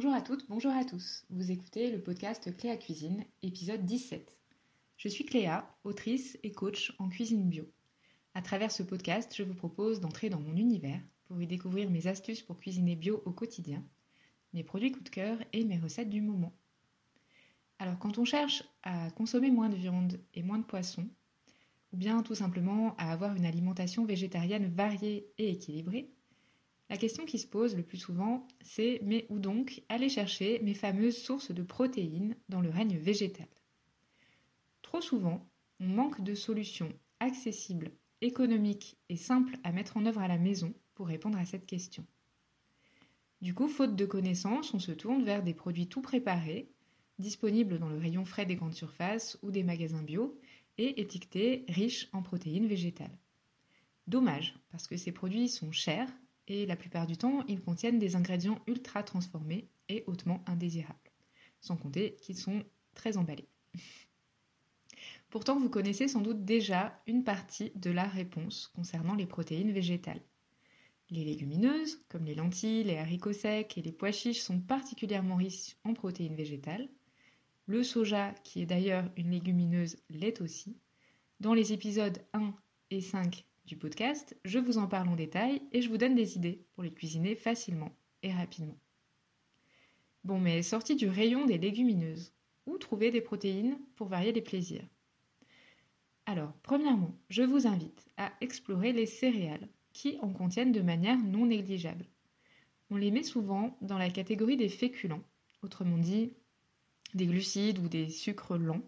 Bonjour à toutes, bonjour à tous. Vous écoutez le podcast Cléa Cuisine, épisode 17. Je suis Cléa, autrice et coach en cuisine bio. À travers ce podcast, je vous propose d'entrer dans mon univers pour y découvrir mes astuces pour cuisiner bio au quotidien, mes produits coup de cœur et mes recettes du moment. Alors quand on cherche à consommer moins de viande et moins de poisson, ou bien tout simplement à avoir une alimentation végétarienne variée et équilibrée, la question qui se pose le plus souvent, c'est mais où donc aller chercher mes fameuses sources de protéines dans le règne végétal? Trop souvent, on manque de solutions accessibles, économiques et simples à mettre en œuvre à la maison pour répondre à cette question. Du coup, faute de connaissances, on se tourne vers des produits tout préparés, disponibles dans le rayon frais des grandes surfaces ou des magasins bio, et étiquetés riches en protéines végétales. Dommage, parce que ces produits sont chers et la plupart du temps, ils contiennent des ingrédients ultra transformés et hautement indésirables, sans compter qu'ils sont très emballés. Pourtant, vous connaissez sans doute déjà une partie de la réponse concernant les protéines végétales. Les légumineuses, comme les lentilles, les haricots secs et les pois chiches, sont particulièrement riches en protéines végétales. Le soja, qui est d'ailleurs une légumineuse, l'est aussi. Dans les épisodes 1 et 5 du podcast, je vous en parle en détail et je vous donne des idées pour les cuisiner facilement et rapidement. Bon, mais sorti du rayon des légumineuses, où trouver des protéines pour varier les plaisirs? Alors, premièrement, je vous invite à explorer les céréales qui en contiennent de manière non négligeable. On les met souvent dans la catégorie des féculents, autrement dit des glucides ou des sucres lents,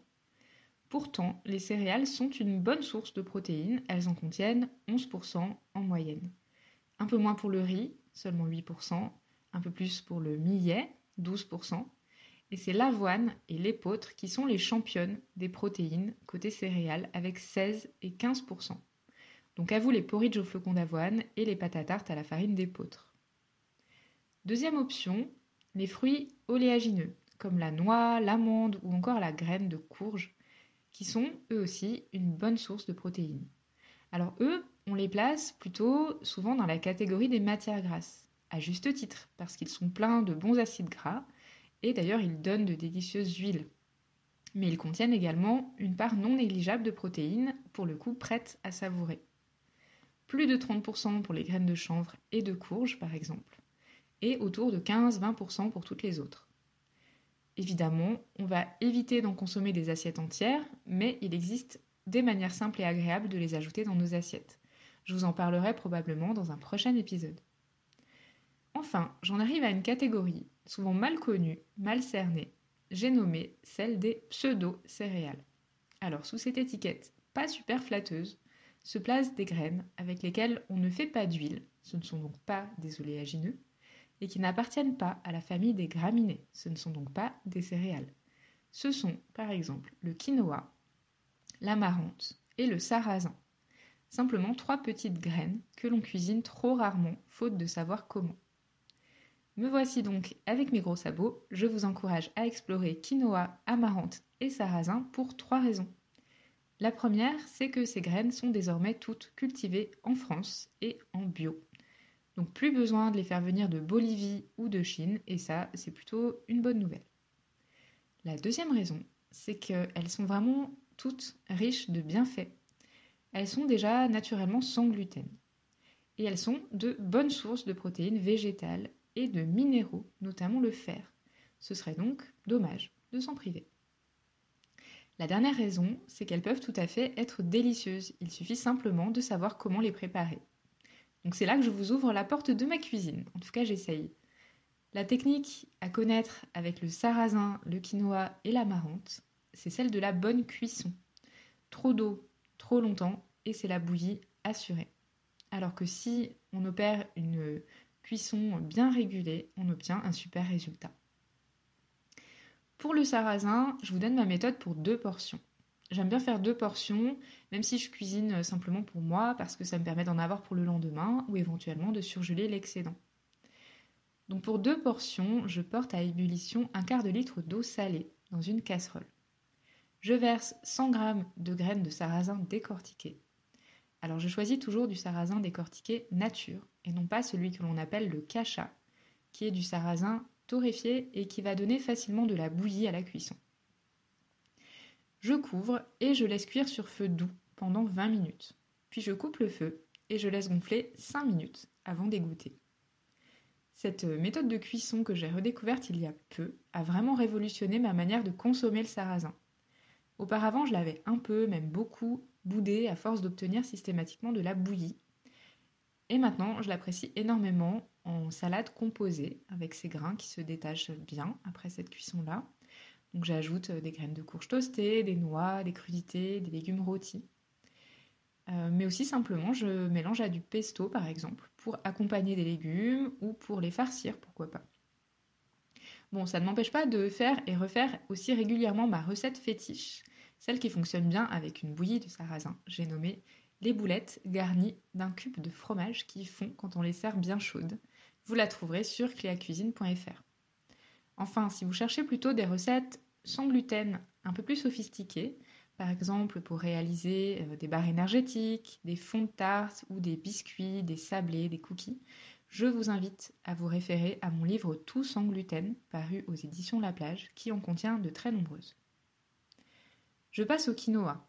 Pourtant, les céréales sont une bonne source de protéines, elles en contiennent 11% en moyenne. Un peu moins pour le riz, seulement 8%, un peu plus pour le millet, 12%, et c'est l'avoine et l'épeautre qui sont les championnes des protéines côté céréales avec 16 et 15%. Donc à vous les porridge au flocons d'avoine et les pâtes à tarte à la farine d'épeautre. Deuxième option, les fruits oléagineux, comme la noix, l'amande ou encore la graine de courge, qui sont eux aussi une bonne source de protéines. Alors eux, on les place plutôt souvent dans la catégorie des matières grasses, à juste titre, parce qu'ils sont pleins de bons acides gras, et d'ailleurs ils donnent de délicieuses huiles. Mais ils contiennent également une part non négligeable de protéines, pour le coup prêtes à savourer. Plus de 30% pour les graines de chanvre et de courge par exemple, et autour de 15-20% pour toutes les autres. Évidemment, on va éviter d'en consommer des assiettes entières, mais il existe des manières simples et agréables de les ajouter dans nos assiettes. Je vous en parlerai probablement dans un prochain épisode. Enfin, j'en arrive à une catégorie, souvent mal connue, mal cernée. J'ai nommé celle des pseudo-céréales. Alors, sous cette étiquette, pas super flatteuse, se placent des graines avec lesquelles on ne fait pas d'huile, ce ne sont donc pas des oléagineux, et qui n'appartiennent pas à la famille des graminées. Ce ne sont donc pas des céréales. Ce sont par exemple le quinoa, l'amarante et le sarrasin. Simplement trois petites graines que l'on cuisine trop rarement, faute de savoir comment. Me voici donc avec mes gros sabots. Je vous encourage à explorer quinoa, amarante et sarrasin pour trois raisons. La première, c'est que ces graines sont désormais toutes cultivées en France et en bio. Donc plus besoin de les faire venir de Bolivie ou de Chine, et ça, c'est plutôt une bonne nouvelle. La deuxième raison, c'est qu'elles sont vraiment toutes riches de bienfaits. Elles sont déjà naturellement sans gluten. Et elles sont de bonnes sources de protéines végétales et de minéraux, notamment le fer. Ce serait donc dommage de s'en priver. La dernière raison, c'est qu'elles peuvent tout à fait être délicieuses. Il suffit simplement de savoir comment les préparer. Donc c'est là que je vous ouvre la porte de ma cuisine. En tout cas, j'essaye. La technique à connaître avec le sarrasin, le quinoa et l'amarante, c'est celle de la bonne cuisson. Trop d'eau, trop longtemps, et c'est la bouillie assurée. Alors que si on opère une cuisson bien régulée, on obtient un super résultat. Pour le sarrasin, je vous donne ma méthode pour deux portions. J'aime bien faire deux portions, même si je cuisine simplement pour moi, parce que ça me permet d'en avoir pour le lendemain, ou éventuellement de surgeler l'excédent. Donc pour deux portions, je porte à ébullition un quart de litre d'eau salée dans une casserole. Je verse 100 g de graines de sarrasin décortiquées. Alors je choisis toujours du sarrasin décortiqué nature, et non pas celui que l'on appelle le cacha, qui est du sarrasin torréfié et qui va donner facilement de la bouillie à la cuisson. Je couvre et je laisse cuire sur feu doux pendant 20 minutes. Puis je coupe le feu et je laisse gonfler 5 minutes avant d'égoutter. Cette méthode de cuisson que j'ai redécouverte il y a peu a vraiment révolutionné ma manière de consommer le sarrasin. Auparavant, je l'avais un peu, même beaucoup, boudé à force d'obtenir systématiquement de la bouillie. Et maintenant, je l'apprécie énormément en salade composée, avec ses grains qui se détachent bien après cette cuisson-là. Donc j'ajoute des graines de courge toastées, des noix, des crudités, des légumes rôtis. Euh, mais aussi simplement, je mélange à du pesto par exemple, pour accompagner des légumes ou pour les farcir, pourquoi pas. Bon, ça ne m'empêche pas de faire et refaire aussi régulièrement ma recette fétiche, celle qui fonctionne bien avec une bouillie de sarrasin. J'ai nommé les boulettes garnies d'un cube de fromage qui fond quand on les sert bien chaudes. Vous la trouverez sur cléacuisine.fr. Enfin, si vous cherchez plutôt des recettes sans gluten un peu plus sophistiquées, par exemple pour réaliser euh, des barres énergétiques, des fonds de tarte ou des biscuits, des sablés, des cookies, je vous invite à vous référer à mon livre Tout sans gluten, paru aux éditions La Plage, qui en contient de très nombreuses. Je passe au quinoa.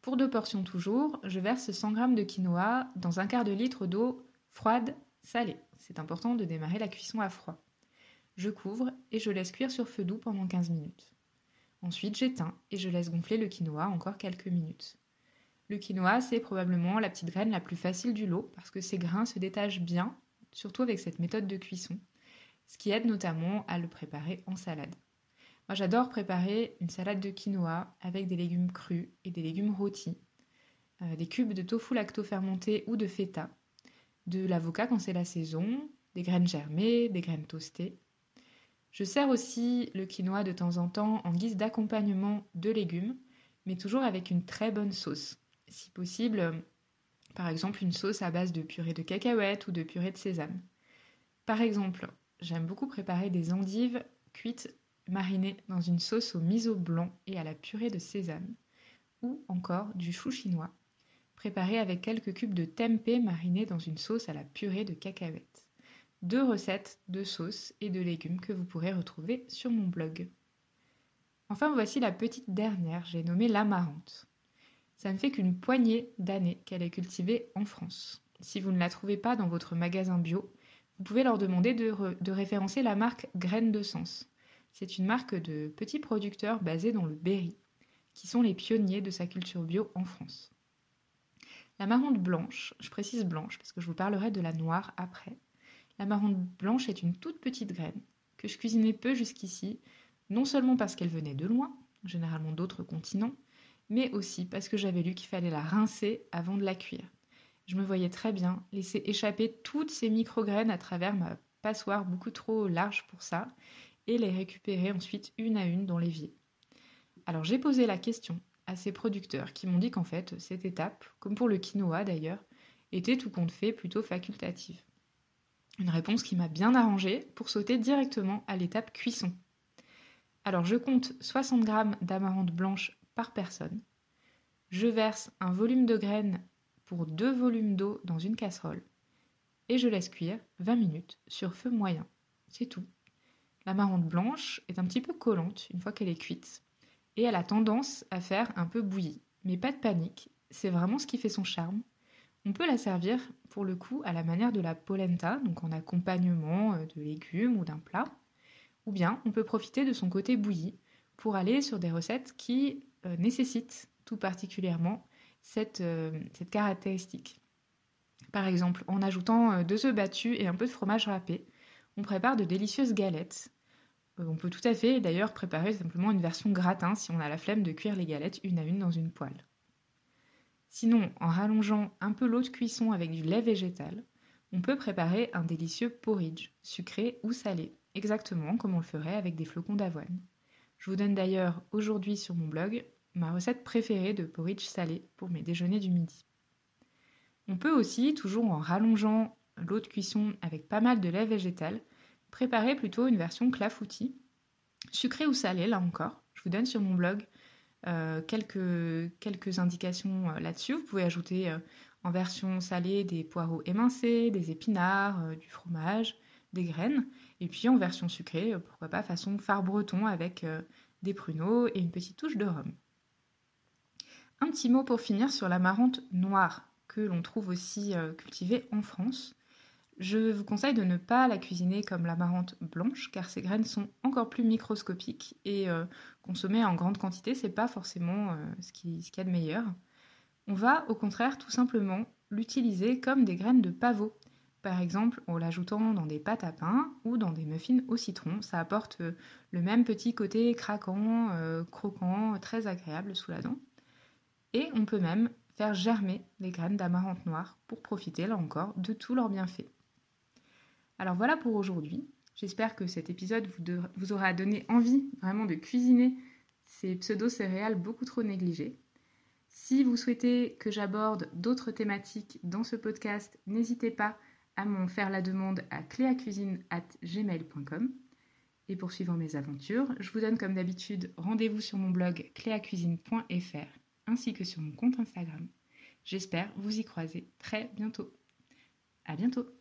Pour deux portions toujours, je verse 100 g de quinoa dans un quart de litre d'eau froide salée. C'est important de démarrer la cuisson à froid. Je couvre et je laisse cuire sur feu doux pendant 15 minutes. Ensuite, j'éteins et je laisse gonfler le quinoa encore quelques minutes. Le quinoa, c'est probablement la petite graine la plus facile du lot parce que ses grains se détachent bien, surtout avec cette méthode de cuisson, ce qui aide notamment à le préparer en salade. Moi, j'adore préparer une salade de quinoa avec des légumes crus et des légumes rôtis, euh, des cubes de tofu lacto-fermenté ou de feta, de l'avocat quand c'est la saison, des graines germées, des graines toastées, je sers aussi le quinoa de temps en temps en guise d'accompagnement de légumes, mais toujours avec une très bonne sauce. Si possible, par exemple une sauce à base de purée de cacahuètes ou de purée de sésame. Par exemple, j'aime beaucoup préparer des endives cuites marinées dans une sauce au miso blanc et à la purée de sésame, ou encore du chou chinois, préparé avec quelques cubes de tempeh marinés dans une sauce à la purée de cacahuètes deux recettes de sauces et de légumes que vous pourrez retrouver sur mon blog. Enfin, voici la petite dernière, j'ai nommé l'amarante. Ça ne fait qu'une poignée d'années qu'elle est cultivée en France. Si vous ne la trouvez pas dans votre magasin bio, vous pouvez leur demander de, référencer la marque Graines de Sens. C'est une marque de petits producteurs basés dans le Berry, qui sont les pionniers de sa culture bio en France. La blanche, je précise blanche parce que je vous parlerai de la noire après, la marronne blanche est une toute petite graine que je cuisinais peu jusqu'ici, non seulement parce qu'elle venait de loin, généralement d'autres continents, mais aussi parce que j'avais lu qu'il fallait la rincer avant de la cuire. Je me voyais très bien laisser échapper toutes ces micro-graines à travers ma passoire beaucoup trop large pour ça et les récupérer ensuite une à une dans l'évier. Alors j'ai posé la question à ces producteurs qui m'ont dit qu'en fait cette étape, comme pour le quinoa d'ailleurs, était tout compte fait plutôt facultative. Une réponse qui m'a bien arrangée pour sauter directement à l'étape cuisson. Alors je compte 60 g d'amarante blanche par personne. Je verse un volume de graines pour deux volumes d'eau dans une casserole. Et je laisse cuire 20 minutes sur feu moyen. C'est tout. L'amarante blanche est un petit peu collante une fois qu'elle est cuite. Et elle a tendance à faire un peu bouillie. Mais pas de panique, c'est vraiment ce qui fait son charme. On peut la servir pour le coup à la manière de la polenta, donc en accompagnement euh, de légumes ou d'un plat. Ou bien on peut profiter de son côté bouilli pour aller sur des recettes qui euh, nécessitent tout particulièrement euh, cette, caractéristique. Par exemple, en ajoutant deux œufs battus et un peu de fromage râpé, on prépare de délicieuses galettes. on peut tout à fait d'ailleurs préparer simplement une version gratin si on a la flemme de cuire les galettes une à une dans une poêle. Sinon, en rallongeant un peu l'eau de cuisson avec du lait végétal, on peut préparer un délicieux porridge, sucré ou salé, exactement comme on le ferait avec des flocons d'avoine. Je vous donne d'ailleurs aujourd'hui sur mon blog ma recette préférée de porridge salé pour mes déjeuners du midi. On peut aussi, toujours en rallongeant l'eau de cuisson avec pas mal de lait végétal, préparer plutôt une version clafoutis, sucré ou salé là encore. Je vous donne sur mon blog quelques, quelques indications euh, là-dessus. Vous pouvez ajouter euh, en version salée des poireaux émincés, des épinards, du fromage, des graines. Et puis en version sucrée, pourquoi pas façon phare breton avec des pruneaux et une petite touche de rhum. Un petit mot pour finir sur la marante noire, que l'on trouve aussi cultivée en France. Je vous conseille de ne pas la cuisiner comme la marante blanche car ses graines sont encore plus microscopiques et euh, consommer en grande quantité, c'est pas forcément euh, ce qu'il y a de meilleur. On va au contraire tout simplement l'utiliser comme des graines de pavot. Par exemple, en l'ajoutant dans des pâtes à pain ou dans des muffins au citron, ça apporte euh, le même petit côté craquant, croquant, très agréable sous la dent. Et on peut même faire germer les graines d'amarante noire pour profiter là encore de tous leurs bienfaits. Alors voilà pour aujourd'hui. J'espère que cet épisode vous, aura donné envie vraiment de cuisiner ces pseudo-céréales beaucoup trop négligées. Si vous souhaitez que j'aborde d'autres thématiques dans ce podcast, n'hésitez pas à m'en faire la demande à cléacuisine.gmail.com. Et pour suivre mes aventures, je vous donne comme d'habitude rendez-vous sur mon blog cléacuisine.fr ainsi que sur mon compte Instagram. J'espère vous y croiser très bientôt. À bientôt!